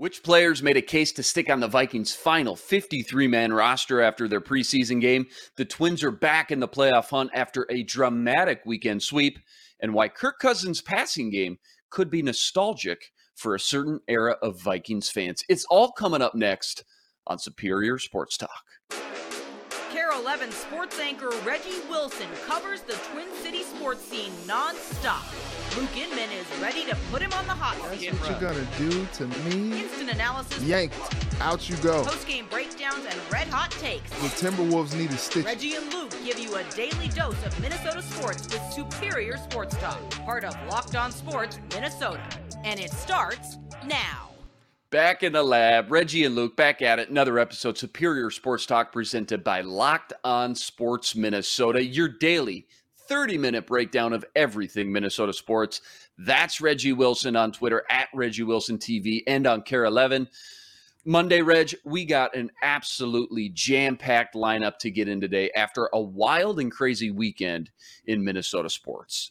Which players made a case to stick on the Vikings' final 53 man roster after their preseason game? The Twins are back in the playoff hunt after a dramatic weekend sweep, and why Kirk Cousins' passing game could be nostalgic for a certain era of Vikings fans. It's all coming up next on Superior Sports Talk. KARE 11 sports anchor Reggie Wilson covers the Twin City sports scene nonstop. Luke Inman is ready to put him on the hot seat. That's what you're gonna do to me. Instant analysis, Yanked. Out you go. post-game breakdowns, and red hot takes. The Timberwolves need a stitch. Reggie and Luke give you a daily dose of Minnesota sports with superior sports talk. Part of Locked On Sports Minnesota. And it starts now. Back in the lab, Reggie and Luke back at it. Another episode, Superior Sports Talk, presented by Locked On Sports Minnesota, your daily 30 minute breakdown of everything Minnesota sports. That's Reggie Wilson on Twitter at Reggie Wilson TV and on KARE 11. Monday, Reg, we got an absolutely jam packed lineup to get in today after a wild and crazy weekend in Minnesota sports.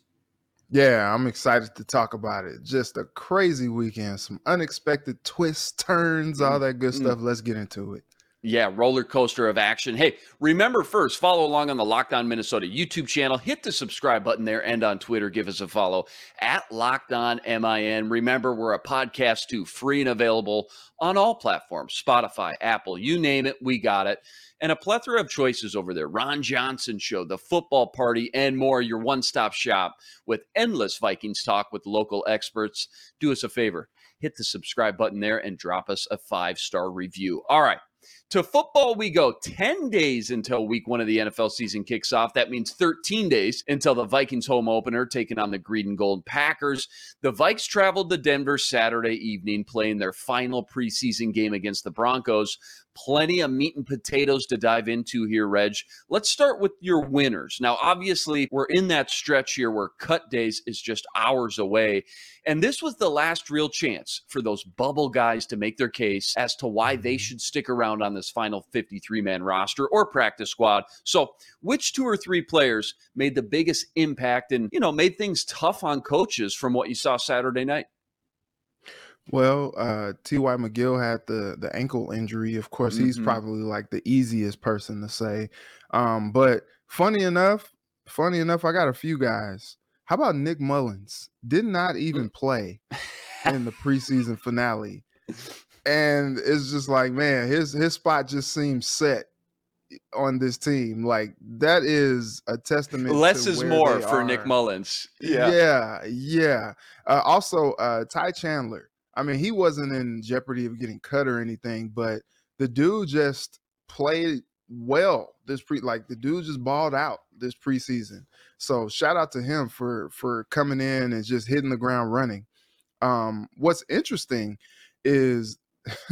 Yeah, I'm excited to talk about it. Just a crazy weekend, some unexpected twists, turns, all that good Mm. stuff. Let's get into it. Yeah, roller coaster of action. Hey, remember first, follow along on the Locked On Minnesota YouTube channel. Hit the subscribe button there and on Twitter, give us a follow at Locked On MIN. Remember, we're a podcast too, free and available on all platforms Spotify, Apple, you name it, we got it. And a plethora of choices over there. Ron Johnson Show, The Football Party, and more. Your one stop shop with endless Vikings talk with local experts. Do us a favor hit the subscribe button there and drop us a five star review. All right. To football, we go 10 days until week one of the NFL season kicks off. That means 13 days until the Vikings home opener taking on the Green and Gold Packers. The Vikes traveled to Denver Saturday evening, playing their final preseason game against the Broncos. Plenty of meat and potatoes to dive into here, Reg. Let's start with your winners. Now, obviously, we're in that stretch here where cut days is just hours away. And this was the last real chance for those bubble guys to make their case as to why they mm-hmm. should stick around on this final 53 man roster or practice squad. So, which two or three players made the biggest impact and, you know, made things tough on coaches from what you saw Saturday night? Well, uh, T.Y. McGill had the the ankle injury. Of course, he's Mhm. probably like the easiest person to say. Um, but funny enough, funny enough, I got a few guys. How about Nick Mullens? Did not even play in the preseason finale. And it's just like, man, his his spot just seems set on this team. Like that is a testament. Less is more for Nick are. Mullens. Yeah, yeah. Uh, also, uh, Ty Chandler. I mean, he wasn't in jeopardy of getting cut or anything, but the dude just played well this pre. Like the dude just balled out this preseason. So shout out to him for for coming in and just hitting the ground running. Um, what's interesting is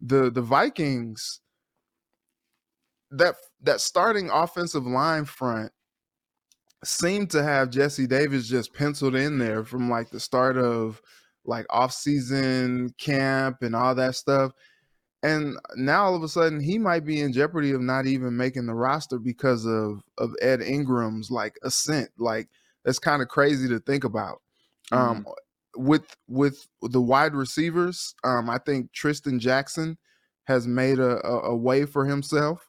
the the Vikings that that starting offensive line front seemed to have Jesse Davis just penciled in there from like the start of like off-season camp and all that stuff. And now all of a sudden he might be in jeopardy of not even making the roster because of of Ed Ingram's like ascent. Like that's kind of crazy to think about. Um with with the wide receivers, um, I think Trishton Jackson has made a, a, a way for himself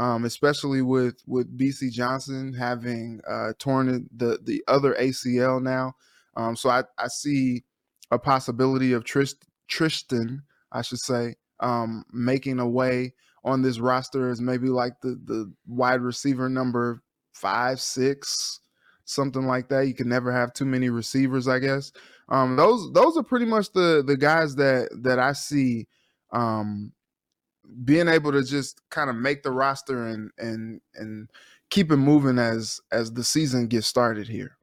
um, especially with with Bisi Johnson having uh, torn the the other ACL now. Um, so I I see a possibility of Trist, Trishton, I should say, um, making a way on this roster as maybe like the the wide receiver number five, six, something like that. You can never have too many receivers, I guess. Um, those those are pretty much the the guys that that I see um, being able to just kind of make the roster and and and keep it moving as as the season gets started here.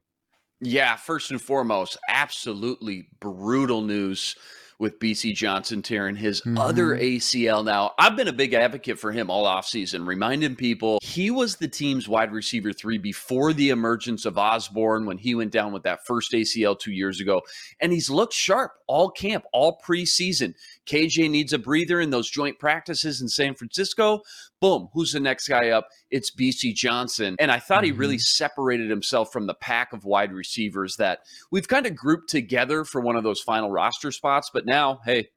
Yeah, first and foremost, absolutely brutal news with Bisi Johnson tearing his other Mhm. ACL. Now, I've been a big advocate for him all offseason, reminding people he was the team's wide receiver three before the emergence of Osborne when he went down with that first ACL two years ago. And he's looked sharp all camp, all preseason. KJ needs a breather in those joint practices in San Francisco. Boom, who's the next guy up? It's Bisi Johnson. And I thought he really mm-hmm. separated himself from the pack of wide receivers that we've kind of grouped together for one of those final roster spots. But now, hey,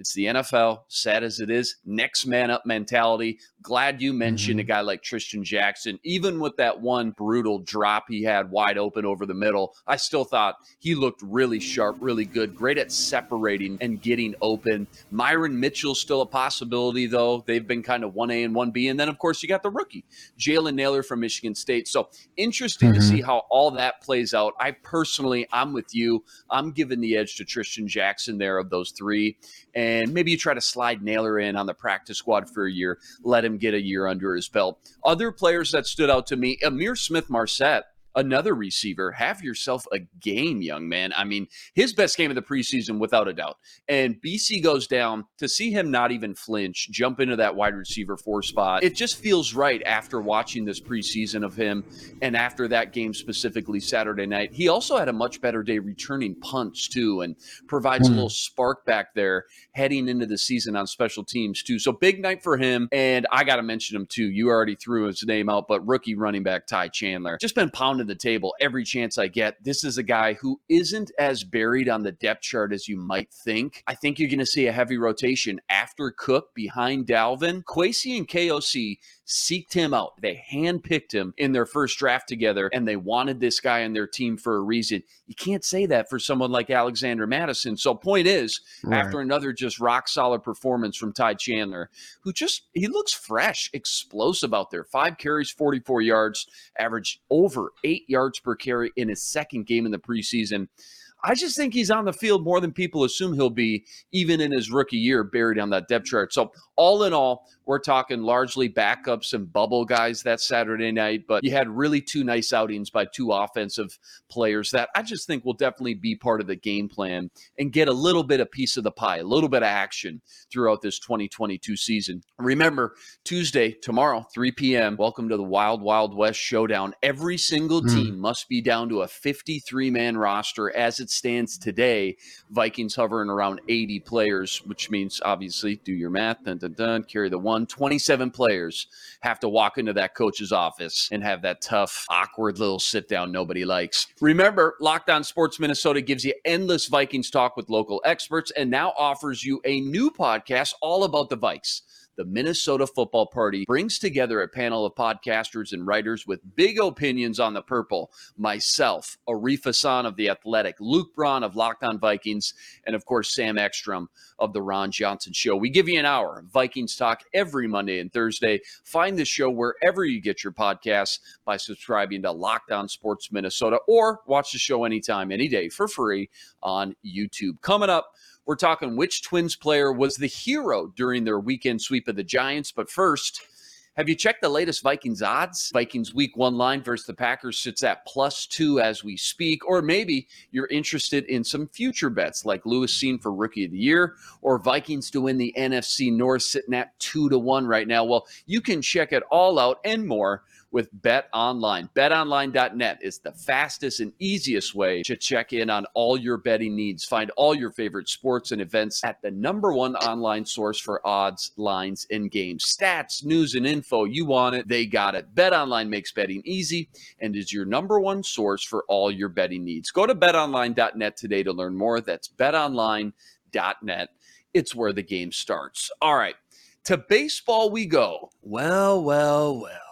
It's the NFL, sad as it is, next man up mentality. Glad you mentioned mm-hmm. a guy like Trishton Jackson. Even with that one brutal drop he had wide open over the middle, I still thought he looked really sharp, really good, great at separating and getting open. Myron Mitchell's still a possibility, though. They've been kind of 1A and 1B. And then, of course, you got the rookie, Jalen Nailor from Michigan State. So interesting mm-hmm. to see how all that plays out. I personally, I'm with you. I'm giving the edge to Trishton Jackson there of those three. And maybe you try to slide Nailor in on the practice squad for a year, let him get a year under his belt. Other players that stood out to me, Ihmir Smith-Marsette another receiver. Have yourself a game, young man. I mean, his best game of the preseason, without a doubt. And Bisi goes down to see him not even flinch, jump into that wide receiver four spot. It just feels right after watching this preseason of him and after that game specifically Saturday night. He also had a much better day returning punts, too, and provides mm. a hmm. little spark back there heading into the season on special teams, too. So big night for him. And I got to mention him, too. You already threw his name out, but rookie running back Ty Chandler just been pounding pounding the table every chance I get. This is a guy who isn't as buried on the depth chart as you might think. I think you're going to see a heavy rotation after Cook behind Dalvin. Kwesi and KOC seeked him out. They handpicked him in their first draft together, and they wanted this guy on their team for a reason. You can't say that for someone like Alexander Mattison. So, point is, right. after another just rock solid performance from Ty Chandler, who just he looks fresh, explosive out there. Five carries, 44 yards, averaged over eight yards per carry in his second game in the preseason. I just think he's on the field more than people assume he'll be, even in his rookie year, buried on that depth chart. So, all in all, we're talking largely backups and bubble guys that Saturday night, but you had really two nice outings by two offensive players that I just think will definitely be part of the game plan and get a little bit of piece of the pie, a little bit of action throughout this 2022 season. Remember, Tuesday, tomorrow, 3 p.m., welcome to the Wild Wild West Showdown. Every single hmm. team mm. must be down to a 53 man roster as it stands today. Vikings hovering around 80 players, which means obviously do your math, dun, dun, carry the one 27 players have to walk into that coach's office and have that tough, awkward little sit down nobody likes. Remember, Locked On Sports Minnesota gives you endless Vikings talk with local experts and now offers you a new podcast all about the Vikes the Minnesota Football Party brings together a panel of podcasters and writers with big opinions on the purple. Myself, Arif Hassan of The Athletic, Luke Braun of Locked On Vikings, and of course, Sam Ekstrom of The Ron Johnson Show. We give you an hour Vikings talk every Monday and Thursday. Find the show wherever you get your podcasts by subscribing to Locked On Sports Minnesota or watch the show anytime, any day for free on YouTube. Coming up, we're talking which Twins player was the hero during their weekend sweep of the Giants. But first, have you checked the latest Vikings odds? Vikings week one line versus the Packers sits at plus two as we speak. Or maybe you're interested in some future bets like Lewis Cine for rookie of the year or Vikings to win the NFC North sitting at two to one right now. Well, you can check it all out and more with Bet Online. BetOnline.net is the fastest and easiest way to check in on all your betting needs. Find all your favorite sports and events at the number one online source for odds, lines, and games. Stats, news, and info. You want it, they got it. BetOnline makes betting easy and is your number one source for all your betting needs. Go to betonline.net today to learn more. That's betonline.net. It's where the game starts. All right. To baseball we go. Well, well, well.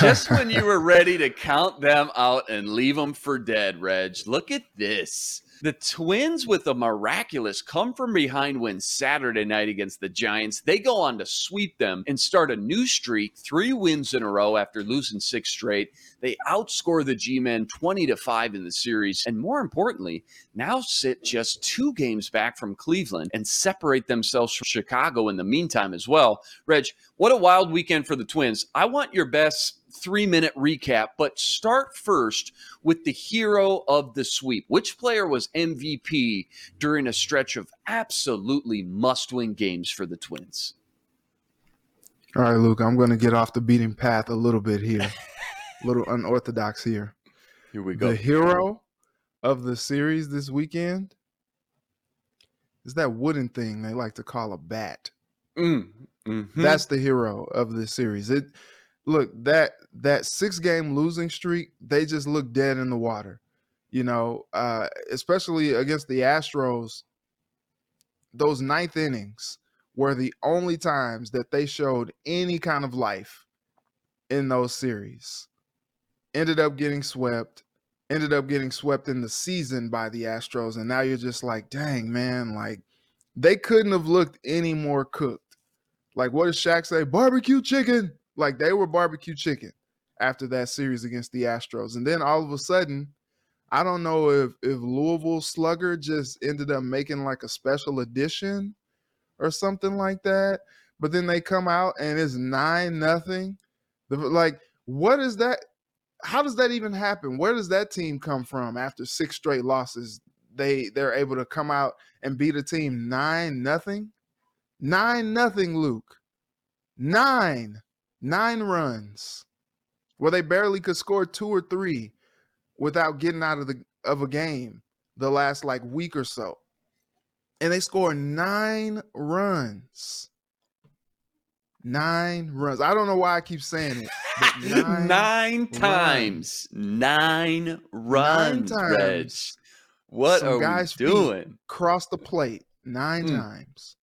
Just when you were ready to count them out and leave them for dead, Reg, look at this. The Twins, with a miraculous come from behind win Saturday night against the Giants, they go on to sweep them and start a new streak, three wins in a row after losing six straight. They outscore the G Men 20 to 5 in the series, and more importantly, now sit just two games back from Cleveland and separate themselves from Chicago in the meantime as well. Reg, what a wild weekend for the Twins. I want your best three minute recap, but start first with the hero of the sweep. Which player was MVP during a stretch of absolutely must win games for the Twins? All right, Luke, I'm going to get off the beating path a little bit here, little unorthodox here. Here we go. The hero of the series this weekend is that wooden thing they like to call a bat. Mm, mm-hmm. That's the hero of the series. It look that that six game losing streak, they just look dead in the water. You know, uh, especially against the Astros, those ninth innings were the only times that they showed any kind of life in those series. Ended up getting swept, ended up getting swept in the season by the Astros. And now you're just like, dang, man, like they couldn't have looked any more cooked. Like, what does Shaq say? Barbecue chicken. Like they were barbecue chicken after that series against the Astros. And then all of a sudden, I don't know if if Louisville Slugger just ended up making like a special edition or something like that. But then they come out and it's nine nothing. Like, what is that? How does that even happen? Where does that team come from after six straight losses? They they're able to come out and beat a team nine nothing, nine nothing. Luke, nine nine runs where they barely could score two or three without getting out of the of a game the last like week or so. And they score nine runs. Nine runs. I don't know why I keep saying it. Nine, nine times. Nine runs, nine times. Reg. What Some are guys we doing? Cross the plate nine mm. times.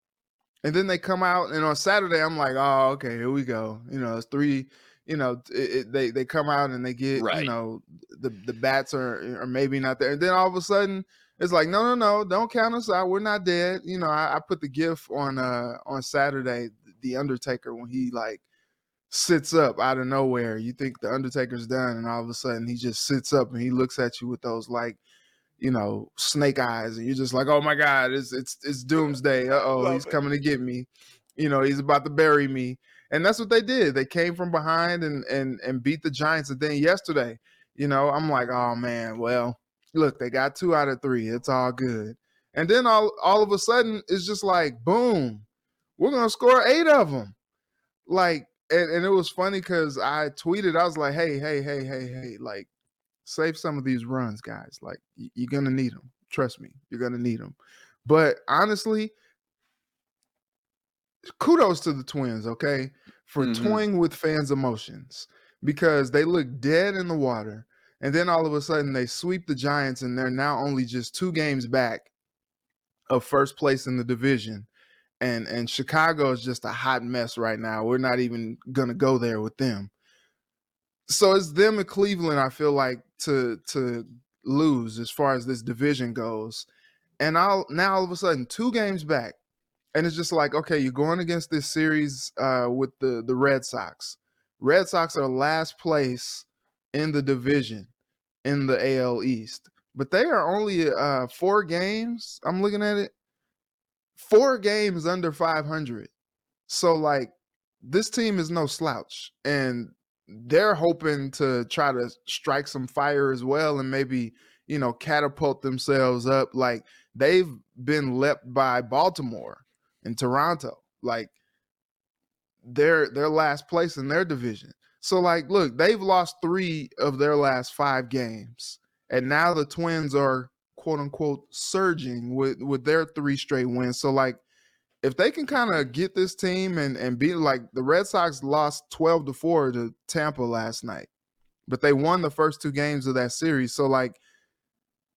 And then they come out, and on Saturday, I'm like, oh, okay, here we go. You know, it's three you know, it, it, they they come out and they get right. you know the the bats are are maybe not there, and then all of a sudden it's like no no no don't count us out we're not dead. You know, I, I put the gif on uh on Saturday the Undertaker when he like sits up out of nowhere. You think the Undertaker's done, and all of a sudden he just sits up and he looks at you with those like you know snake eyes, and you're just like, oh my god, it's it's it's doomsday. Uh oh, he's coming to get me. You know, he's about to bury me and that's what they did. They came from behind and and and beat the Giants. And then yesterday, you know, I'm like, oh man, well, look, they got two out of three. It's all good. And then all all of a sudden, it's just like, boom, we're gonna score eight of them. Like, and, and it was funny because I tweeted, I was like, hey, hey, hey, hey, hey, like, save some of these runs, guys. Like, you're gonna need them. Trust me, you're gonna need them. But honestly, kudos to the twins, okay, for mm-hmm. toying with fans' emotions because they look dead in the water. And then all of a sudden they sweep the Giants and they're now only just two games back of first place in the division. And and Chicago is just a hot mess right now. We're not even gonna go there with them. So it's them and Cleveland, I feel like, to to lose as far as this division goes. And I'll now all of a sudden two games back and it's just like okay you're going against this series uh, with the the red sox red sox are last place in the division in the al east but they are only uh, four games i'm looking at it four games under 500 so like this team is no slouch and they're hoping to try to strike some fire as well and maybe you know catapult themselves up like they've been leapt by baltimore and Toronto. Like they're they're last place in their division. So like look, they've lost 3 of their last 5 games. And now the Twins are quote unquote surging with with their three straight wins. So like if they can kind of get this team and and beat like the Red Sox lost 12 to 4 to Tampa last night. But they won the first two games of that series. So like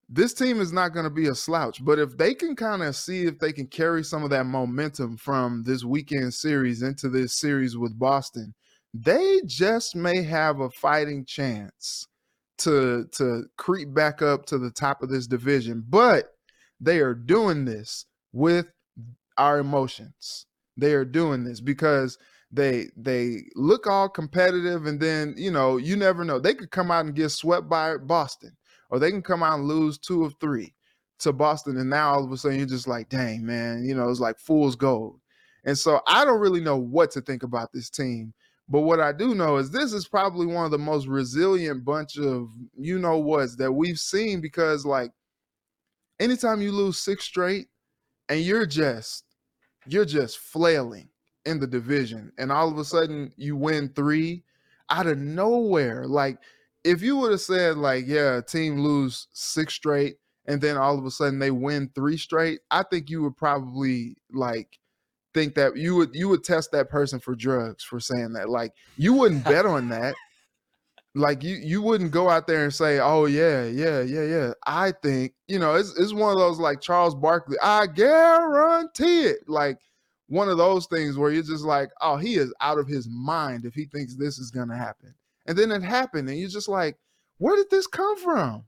this team is not going to be a slouch. But if they can kind of see if they can carry some of that momentum from this weekend series into this series with Boston, they just may have a fighting chance to to creep back up to the top of this division. But they are doing this with our emotions. They are doing this because they they look all competitive and then you know you never know they could come out and get swept by boston or they can come out and lose two of three to Boston, and now all of a sudden you're just like, dang, man, you know, it's like fool's gold. And so I don't really know what to think about this team. But what I do know is this is probably one of the most resilient bunch of you know what's that we've seen because like anytime you lose six straight and you're just you're just flailing in the division and all of a sudden you win three out of nowhere. Like if you would have said like, yeah, team lose six straight and then all of a sudden they win three straight, I think you would probably like think that you would you would test that person for drugs for saying that. Like you wouldn't bet on that. like you you wouldn't go out there and say, "Oh yeah, yeah, yeah, yeah." I think you know it's it's one of those like Charles Barkley. I guarantee it. Like one of those things where you're just like, "Oh, he is out of his mind if he thinks this is gonna happen." And then it happened, and you're just like, "Where did this come from?"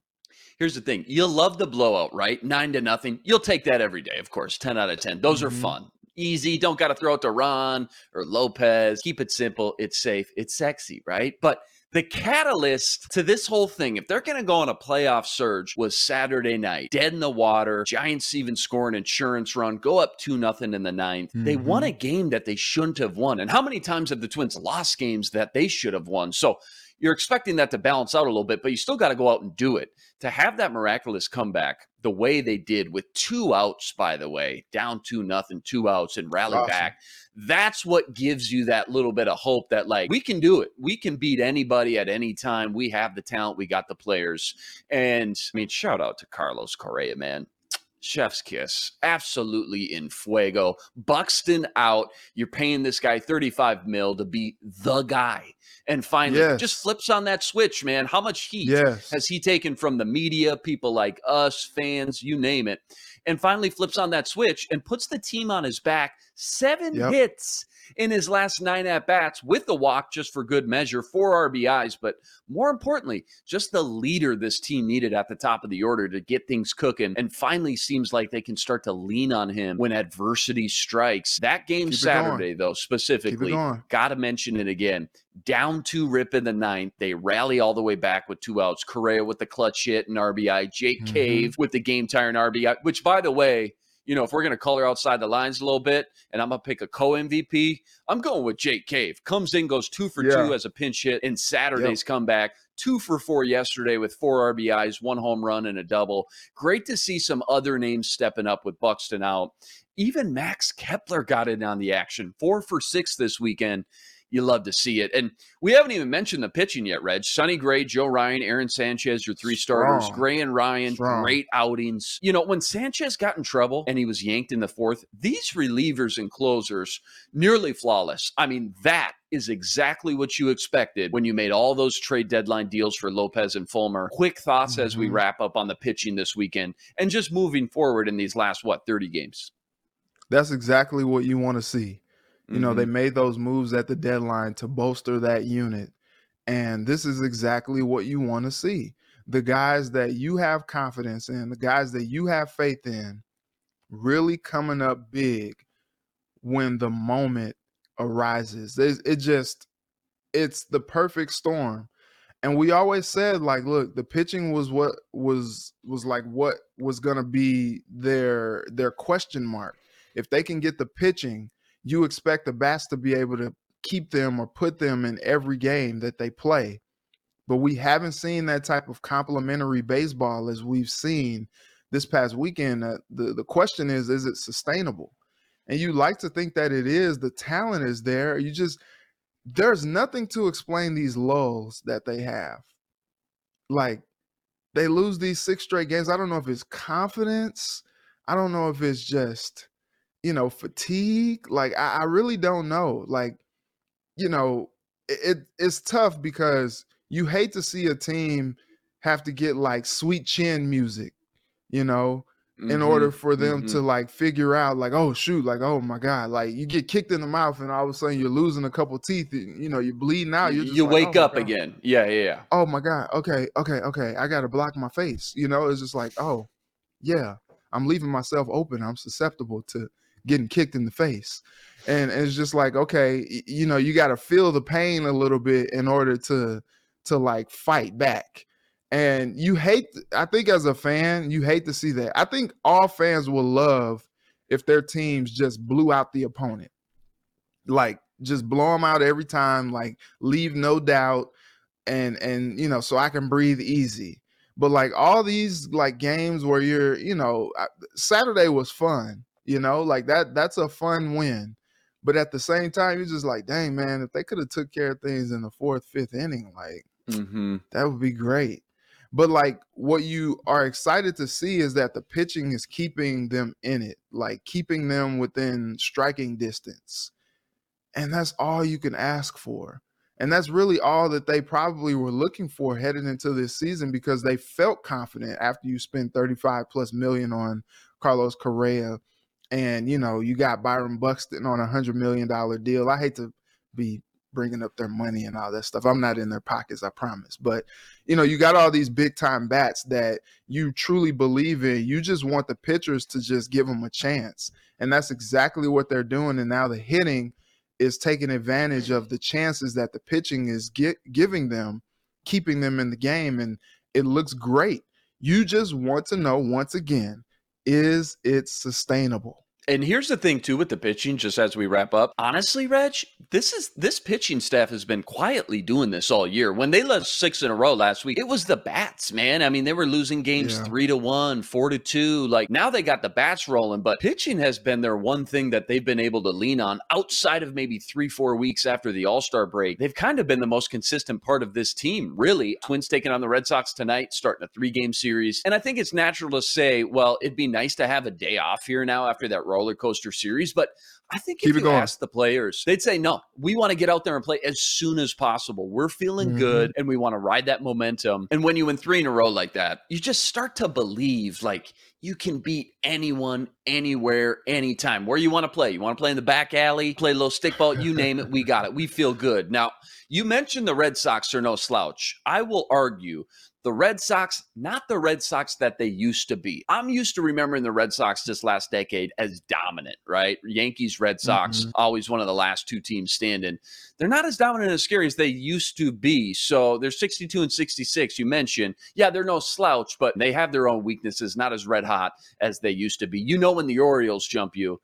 Here's the thing: you'll love the blowout, right? Nine to nothing. You'll take that every day, of course. Ten out of ten. Those mm-hmm. are fun easy. Don't got to throw it to Ron or Lopez. Keep it simple. It's safe. It's sexy, right? But the catalyst to this whole thing, if they're going to go on a playoff surge, was Saturday night. Dead in the water. Giants even score an insurance run, go up 2 nothing in the ninth. Mm-hmm. They won a mm-hmm. game that they shouldn't have won. And how many times have the Twins lost games that they should have won? So you're expecting that to balance out a little bit, but you still got to go out and do it. To have that miraculous comeback the way they did with two outs, by the way, down two nothing, two outs, and rally awesome. back. That's what gives you that little bit of hope that like we can do it. We can beat anybody at any time. We have the talent. We got the players. And I mean, shout out to Carlos Correa, man. Chef's kiss. Absolutely in fuego. Buxton out. You're paying this guy 35 mil to be the guy. And finally, yes. just flips on that switch, man. How much heat yes. has he taken from the media, people like us, fans, you name it? And finally flips on that switch and puts the team on his back. Seven yep. hits in his last nine at bats with the walk just for good measure, four RBIs, but more importantly, just the leader this team needed at the top of the order to get things cooking. And finally seems like they can start to lean on him when adversity strikes. That game Keep Saturday, though, specifically, got to mention it again. Down two rip in the ninth. They rally all the way back with two outs. Correa with the clutch hit and RBI. Jake mm-hmm. Cave with the game tire and RBI, which, by the way, you know, if we're going to color outside the lines a little bit and I'm going to pick a co MVP, I'm going with Jake Cave. Comes in, goes two for yeah. two as a pinch hit in Saturday's yep. comeback. Two for four yesterday with four RBIs, one home run, and a double. Great to see some other names stepping up with Buxton out. Even Max Kepler got in on the action, four for six this weekend you love to see it. And we haven't even mentioned the pitching yet, Reg. Sonny Gray, Joe Ryan, Aaron Sanchez, your three starters. Strong. Gray and Ryan, Strong. great outings. You know, when Sanchez got in trouble and he was yanked in the fourth, these relievers and closers nearly flawless. I mean, that is exactly what you expected when you made all those trade deadline deals for Lopez and Fulmer. Quick thoughts mm-hmm. as we mm-hmm. wrap up on the pitching this weekend and just moving forward in these last, what, 30 games? That's exactly what you want to see. You know, mm-hmm. they made those moves at the deadline to bolster that unit. And this is exactly what you want to see. The guys that you have confidence in, the guys that you have faith in, really coming up big when the moment arises. It just, it's the perfect storm. And we always said, like, look, the pitching was what was was like what was gonna be their their question mark. If they can get the pitching, you expect the bats to be able to keep them or put them in every game that they play. But we haven't seen that type of complementary baseball as we've seen this past weekend. Uh, the, the question is, is it sustainable? And you like to think that it is. The talent is there. You just, there's nothing to explain these lulls that they have. Like, they lose these six straight games. I don't know if it's confidence. I don't know if it's just you know, fatigue. Like I, I really don't know. Like, you know, it, it's tough because you hate to see a team have to get like sweet chin music, you know, mm-hmm. in order for them mm-hmm. to like figure out like, oh shoot, like oh my god, like you get kicked in the mouth and all of a sudden you're losing a couple teeth, and, you know, you're bleeding out. you you like, wake oh up again. Yeah, yeah, yeah. Oh my god. Okay, okay, okay. I got to block my face. You know, it's just like, oh, yeah, I'm leaving myself open. I'm susceptible to getting kicked in the face. And it's just like, okay, you know, you got to feel the pain a little bit in order to to like fight back. And you hate I think as a fan, you hate to see that. I think all fans will love if their teams just blew out the opponent. Like just blow them out every time, like leave no doubt and and you know, so I can breathe easy. But like all these like games where you're, you know, Saturday was fun you know, like that that's a fun win. But at the same time, you're just like, dang, man, if they could have took care of things in the fourth, fifth inning, like mm-hmm. that would be great. But like what you are excited to see is that the pitching is keeping them in it, like keeping them within striking distance. And that's all you can ask for. And that's really all that they probably were looking for heading into this season because they felt confident after you spend 35 plus million on Carlos Correa. And, you know, you got Byron Buxton on a $100 million deal. I hate to be bringing up their money and all that stuff. I'm not in their pockets, I promise. But, you know, you got all these big time bats that you truly believe in. You just want the pitchers to just give them a chance. And that's exactly what they're doing. And now the hitting is taking advantage of the chances that the pitching is get, giving them, keeping them in the game, and it looks great. You just want to know once again, is it sustainable? And here's the thing too with the pitching, just as we wrap up. Honestly, Reg, this is this pitching staff has been quietly doing this all year. When they lost six in a row last week, it was the bats, man. I mean, they were losing games yeah. three to one, four to two. Like now they got the bats rolling, but pitching has been their one thing that they've been able to lean on outside of maybe three, four weeks after the All-Star break. They've kind of been the most consistent part of this team, really. Twins taking on the Red Sox tonight, starting a three-game series. And I think it's natural to say, well, it'd be nice to have a day off here now after that roller coaster series. But I think Keep if you going. ask the players, they'd say, no, we want to get out there and play as soon as possible. We're feeling mm-hmm. good and we want to ride that momentum. And when you win three in a row like that, you just start to believe like you can beat anyone, anywhere, anytime. Where you want to play. You want to play in the back alley, play a little stickball, you name it, we got it. We feel good. Now, you mentioned the Red Sox are no slouch. I will argue the Red Sox, not the Red Sox that they used to be. I'm used to remembering the Red Sox this last decade as dominant, right? Yankees, Red Sox, mm-hmm. always one of the last two teams standing. They're not as dominant as scary as they used to be. So they're 62 and 66. You mentioned, yeah, they're no slouch, but they have their own weaknesses, not as red hot as they used to be. You know, when the Orioles jump you,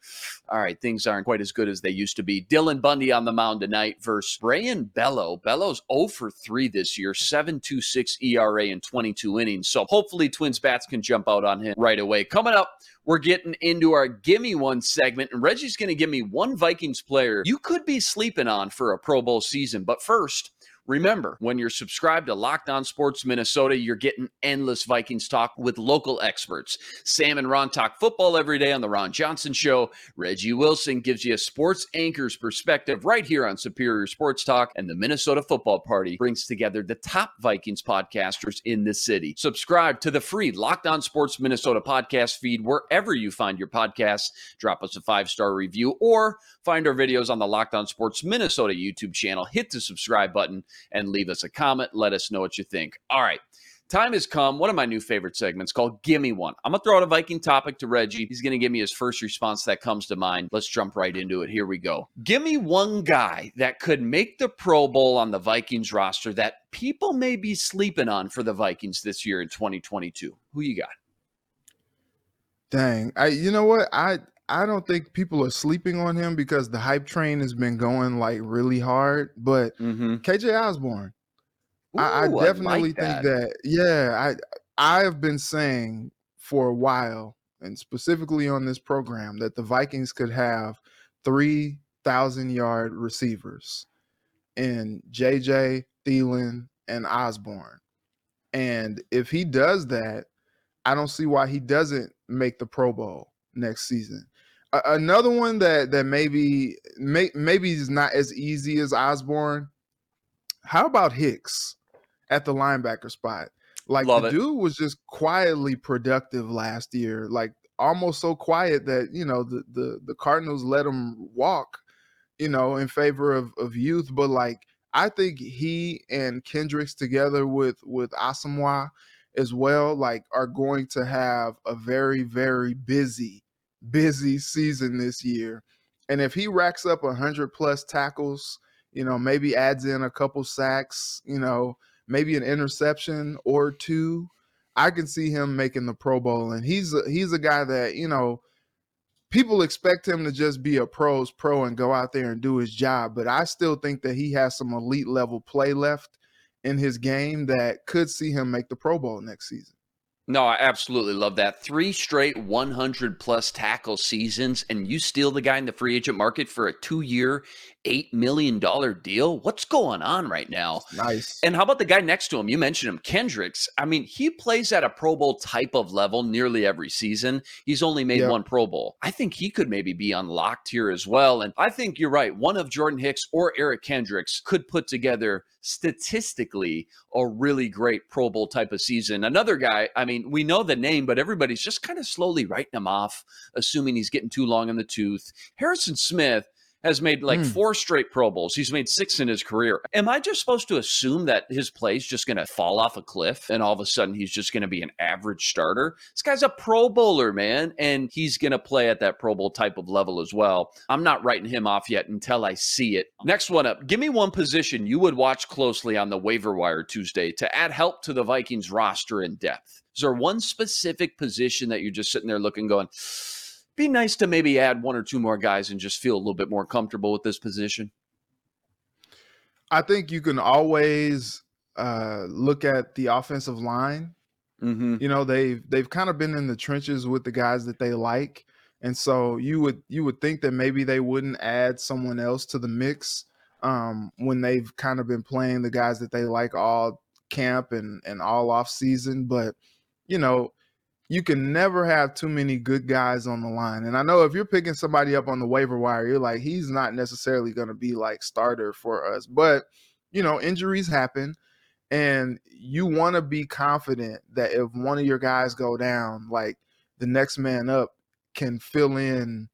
all right, things aren't quite as good as they used to be. Dylan Bundy on the mound tonight versus Brayan Bello. Bello's 0 for 3 this year, 7.26 ERA in 22 innings. So hopefully Twins bats can jump out on him right away. Coming up, we're getting into our Gimme One segment, and Reggie's going to give me one Vikings player you could be sleeping on for a Pro Bowl season. But first, Remember, when you're subscribed to Locked On Sports Minnesota, you're getting endless Vikings talk with local experts. Sam and Ron talk football every day on The Ron Johnson Show. Reggie Wilson gives you a sports anchor's perspective right here on Superior Sports Talk. And the Minnesota Football Party brings together the top Vikings podcasters in the city. Subscribe to the free Locked On Sports Minnesota podcast feed wherever you find your podcasts. Drop us a five star review or find our videos on the Locked On Sports Minnesota YouTube channel. Hit the subscribe button and leave us a comment. Let us know what you think. All right. Time has come. One of my new favorite segments called Gimme One. I'm going to throw out a Viking topic to Reggie. He's going to give me his first response that comes to mind. Let's jump right into it. Here we go. Give me one guy that could make the Pro Bowl on the Vikings roster that people may be sleeping on for the Vikings this year in 2022. Who you got? Dang. I you know what? I I don't think people are sleeping on him because the hype train has been going like really hard. But mm-hmm. KJ Osborne, Ooh, I, I, definitely like think that. that. Yeah, I I have been saying for a while, and specifically on this program, that the Vikings could have three thousand yard receivers in JJ Thielen and Osborne. and if he does that, I don't see why he doesn't make the Pro Bowl next season another one that that maybe may, maybe is not as easy as Osborne. How about Hicks at the linebacker spot? Like Love the it. dude was just quietly productive last year, like almost so quiet that you know the the, the Cardinals let him walk, you know, in favor of of youth. But like I think he and Kendricks together with with Asamoah as well, like are going to have a very very busy busy season this year. And if he racks up 100 plus tackles, you know, maybe adds in a couple sacks, you know, maybe an interception or two, I can see him making the Pro Bowl. And he's a, he's a guy that, you know, people expect him to just be a pros pro and go out there and do his job, but I still think that he has some elite level play left in his game that could see him make the Pro Bowl next season. No, I absolutely love that. Three straight 100 plus tackle seasons, and you steal the guy in the free agent market for a two year, $8 million deal. What's going on right now? Nice. And how about the guy next to him? You mentioned him, Kendricks. I mean, he plays at a Pro Bowl type of level nearly every season. He's only made yep. one Pro Bowl. I think he could maybe be unlocked here as well. And I think you're right. One of Jordan Hicks or Eric Kendricks could put together statistically a really great Pro Bowl type of season. Another guy, I mean, we know the name, but everybody's just kind of slowly writing him off, assuming he's getting too long in the tooth. Harrison Smith has made like mm. four straight Pro Bowls. He's made six in his career. Am I just supposed to assume that his play is just going to fall off a cliff and all of a sudden he's just going to be an average starter? This guy's a Pro Bowler, man, and he's going to play at that Pro Bowl type of level as well. I'm not writing him off yet until I see it. Next one up. Give me one position you would watch closely on the waiver wire Tuesday to add help to the Vikings roster in depth. Is there one specific position that you're just sitting there looking, going, be nice to maybe add one or two more guys and just feel a little bit more comfortable with this position? I think you can always uh, look at the offensive line. Mm-hmm. You know, they've they've kind of been in the trenches with the guys that they like, and so you would you would think that maybe they wouldn't add someone else to the mix um, when they've kind of been playing the guys that they like all camp and and all off season. But you know, you can never have too many good guys on the line. And I know if you're picking somebody up on the waiver wire, you're like, he's not necessarily going to be like starter for us. But, you know, injuries happen. And you want to be confident that if one of your guys go down, like the next man up can fill in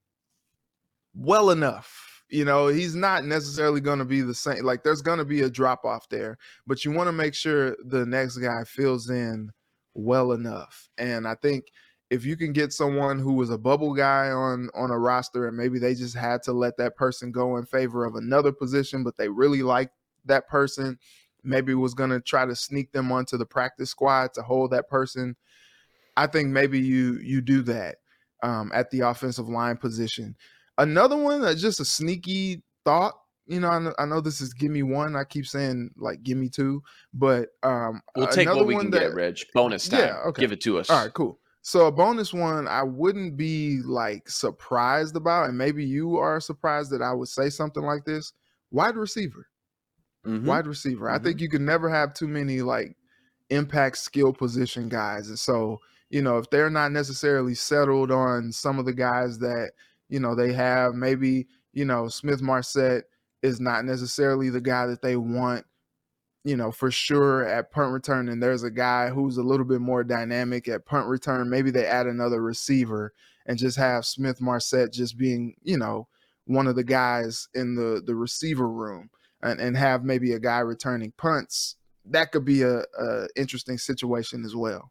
well enough. You know, he's not necessarily going to be the same. Like there's going to be a drop off there, but you want to make sure the next guy fills in well enough. And I think if you can get someone who was a bubble guy on on a roster and maybe they just had to let that person go in favor of another position, but they really liked that person, maybe was going to try to sneak them onto the practice squad to hold that person. I think maybe you you do that um, at the offensive line position. Another one that's just a sneaky thought you know, I know, I know, this is give me one. I keep saying like give me two, but um, we'll take what we can that, get, Reg. Bonus time. Yeah, okay. Give it to us. All right, cool. So a bonus one, I wouldn't be like surprised about, and maybe you are surprised that I would say something like this. Wide receiver, mm-hmm. wide receiver. Mm-hmm. I think you can never have too many like impact skill position guys, and so you know if they're not necessarily settled on some of the guys that you know they have, maybe you know Smith-Marsette is not necessarily the guy that they want, you know, for sure at punt return. And there's a guy who's a little bit more dynamic at punt return. Maybe they add another receiver and just have Smith-Marsette just being, you know, one of the guys in the the receiver room and, and have maybe a guy returning punts. That could be a, a interesting situation as well.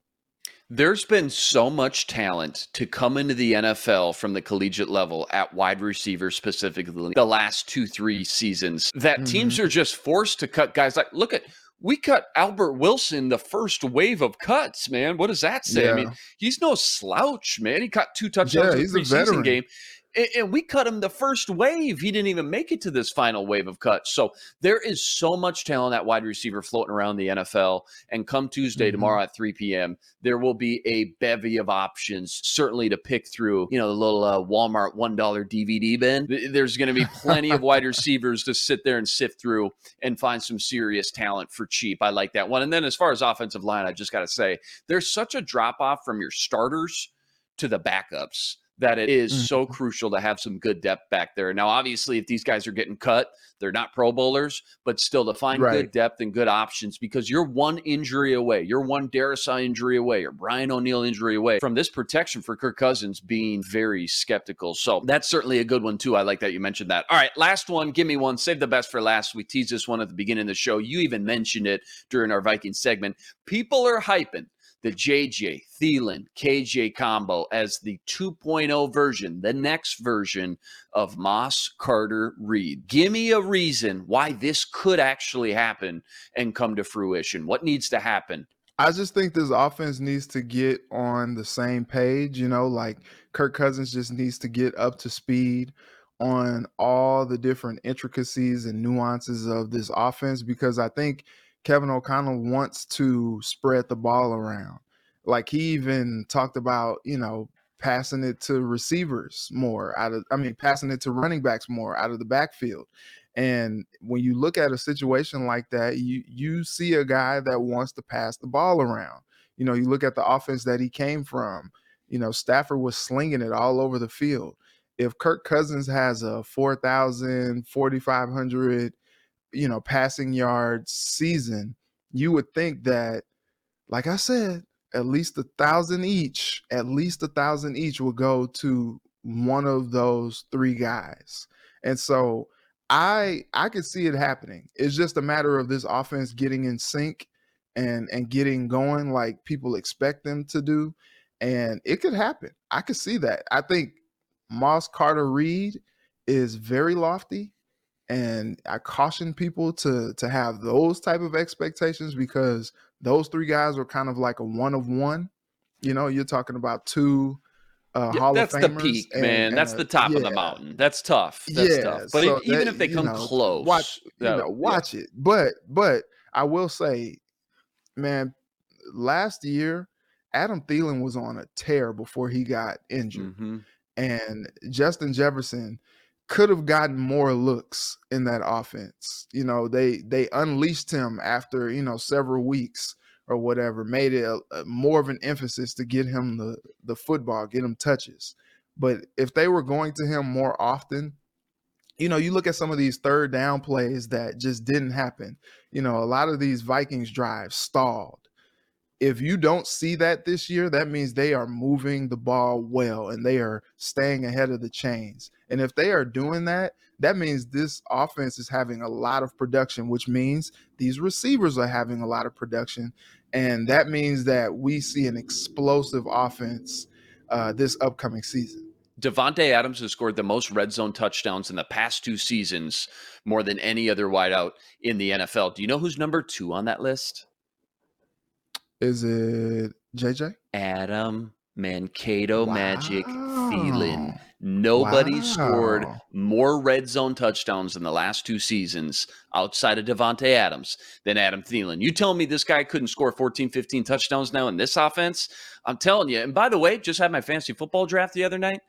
There's been so much talent to come into the NFL from the collegiate level at wide receiver specifically the last two, three seasons that mm-hmm. teams are just forced to cut guys like look at we cut Albert Wilson the first wave of cuts, man. What does that say? Yeah. I mean, he's no slouch, man. He caught two touchdowns yeah, in the preseason game and we cut him the first wave. He didn't even make it to this final wave of cuts. So there is so much talent at wide receiver floating around the NFL. And come Tuesday, mm-hmm. tomorrow at 3 p.m., there will be a bevy of options, certainly to pick through, you know, the little uh, Walmart $1 DVD bin. There's going to be plenty of wide receivers to sit there and sift through and find some serious talent for cheap. I like that one. And then as far as offensive line, I just got to say, there's such a drop off from your starters to the backups that it is mm-hmm. so crucial to have some good depth back there. Now, obviously, if these guys are getting cut, they're not Pro Bowlers, but still to find right. good depth and good options because you're one injury away, you're one Darrisaw injury away, or Brian O'Neill injury away from this protection for Kirk Cousins being very skeptical. So that's certainly a good one too. I like that you mentioned that. All right, last one. Give me one. Save the best for last. We teased this one at the beginning of the show. You even mentioned it during our Viking segment. People are hyping the JJ, Thielen, KJ combo as the 2.0 version, the next version of Moss Carter Reed. Give me a reason why this could actually happen and come to fruition. What needs to happen? I just think this offense needs to get on the same page. You know, like Kirk Cousins just needs to get up to speed on all the different intricacies and nuances of this offense because I think Kevin O'Connell wants to spread the ball around. Like he even talked about, you know, passing it to receivers more out of I mean passing it to running backs more out of the backfield. And when you look at a situation like that, you you see a guy that wants to pass the ball around. You know, you look at the offense that he came from. You know, Stafford was slinging it all over the field. If Kirk Cousins has a 4,000, 4,500, you know, passing yards season, you would think that, like I said, at least a thousand each, at least a thousand each will go to one of those three guys. And so I I could see it happening. It's just a matter of this offense getting in sync and and getting going like people expect them to do. And it could happen. I could see that. I think Moss Carter Reed is very lofty and I caution people to to have those type of expectations because those three guys are kind of like a one of one. You know, you're talking about two uh, yeah, that's the peak, and, man. And that's a, the top yeah. of the mountain. That's tough. That's yeah, tough. But so it, even that, if they come know, close, watch you know, watch yeah. it. But but I will say, man, last year Adam Thielen was on a tear before he got injured, mm-hmm. and Justin Jefferson could have gotten more looks in that offense. You know, they they unleashed him after you know several weeks or whatever, made it a, a more of an emphasis to get him the the football, get him touches. But if they were going to him more often, you know, you look at some of these third down plays that just didn't happen. You know, a lot of these Vikings drives stalled if you don't see that this year, that means they are moving the ball well and they are staying ahead of the chains. And if they are doing that, that means this offense is having a lot of production, which means these receivers are having a lot of production. And that means that we see an explosive offense uh, this upcoming season. Davante Adams has scored the most red zone touchdowns in the past two seasons, more than any other wideout in the NFL. Do you know who's number two on that list? Is it JJ? Adam Mankato wow. Magic Thielen. Nobody wow. scored more red zone touchdowns in the last two seasons outside of Davante Adams than Adam Thielen. You tell me this guy couldn't score 14, 15 touchdowns now in this offense? I'm telling you. And by the way, just had my fantasy football draft the other night.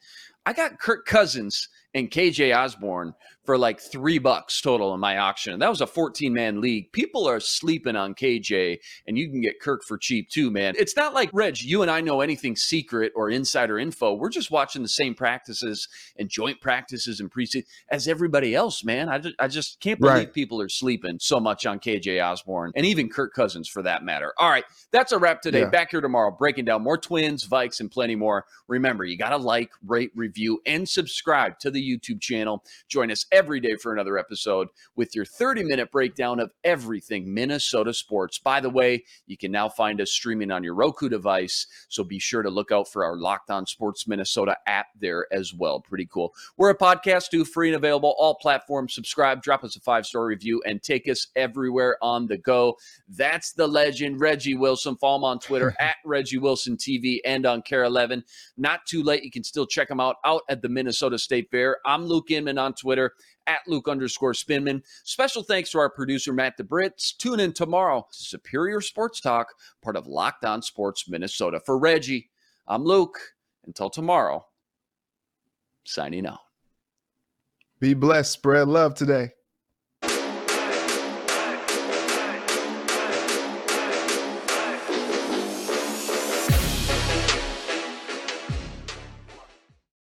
I got Kirk Cousins and KJ Osborne for like three bucks total in my auction. That was a 14 man league. People are sleeping on KJ, and you can get Kirk for cheap too, man. It's not like, Reg, you and I know anything secret or insider info. We're just watching the same practices and joint practices and preseason as everybody else, man. I just, I just can't believe right. people are sleeping so much on KJ Osborne and even Kirk Cousins for that matter. All right, that's a wrap today. Yeah. Back here tomorrow, breaking down more twins, Vikes, and plenty more. Remember, you got to like, rate, review, and subscribe to the YouTube channel. Join us every day for another episode with your 30 minute breakdown of everything Minnesota sports. By the way, you can now find us streaming on your Roku device. So be sure to look out for our Locked On Sports Minnesota app there as well. Pretty cool. We're a podcast, too, free and available, all platforms. Subscribe, drop us a five star review, and take us everywhere on the go. That's the legend, Reggie Wilson. Follow him on Twitter at Reggie Wilson TV and on KARE 11. Not too late. You can still check him out out at the Minnesota State Fair. I'm Luke Inman on Twitter at Luke underscore Spinman. Special thanks to our producer, Matt DeBritz. Tune in tomorrow to Superior Sports Talk, part of Locked On Sports Minnesota. For Reggie, I'm Luke. Until tomorrow, signing out. Be blessed. Spread love today.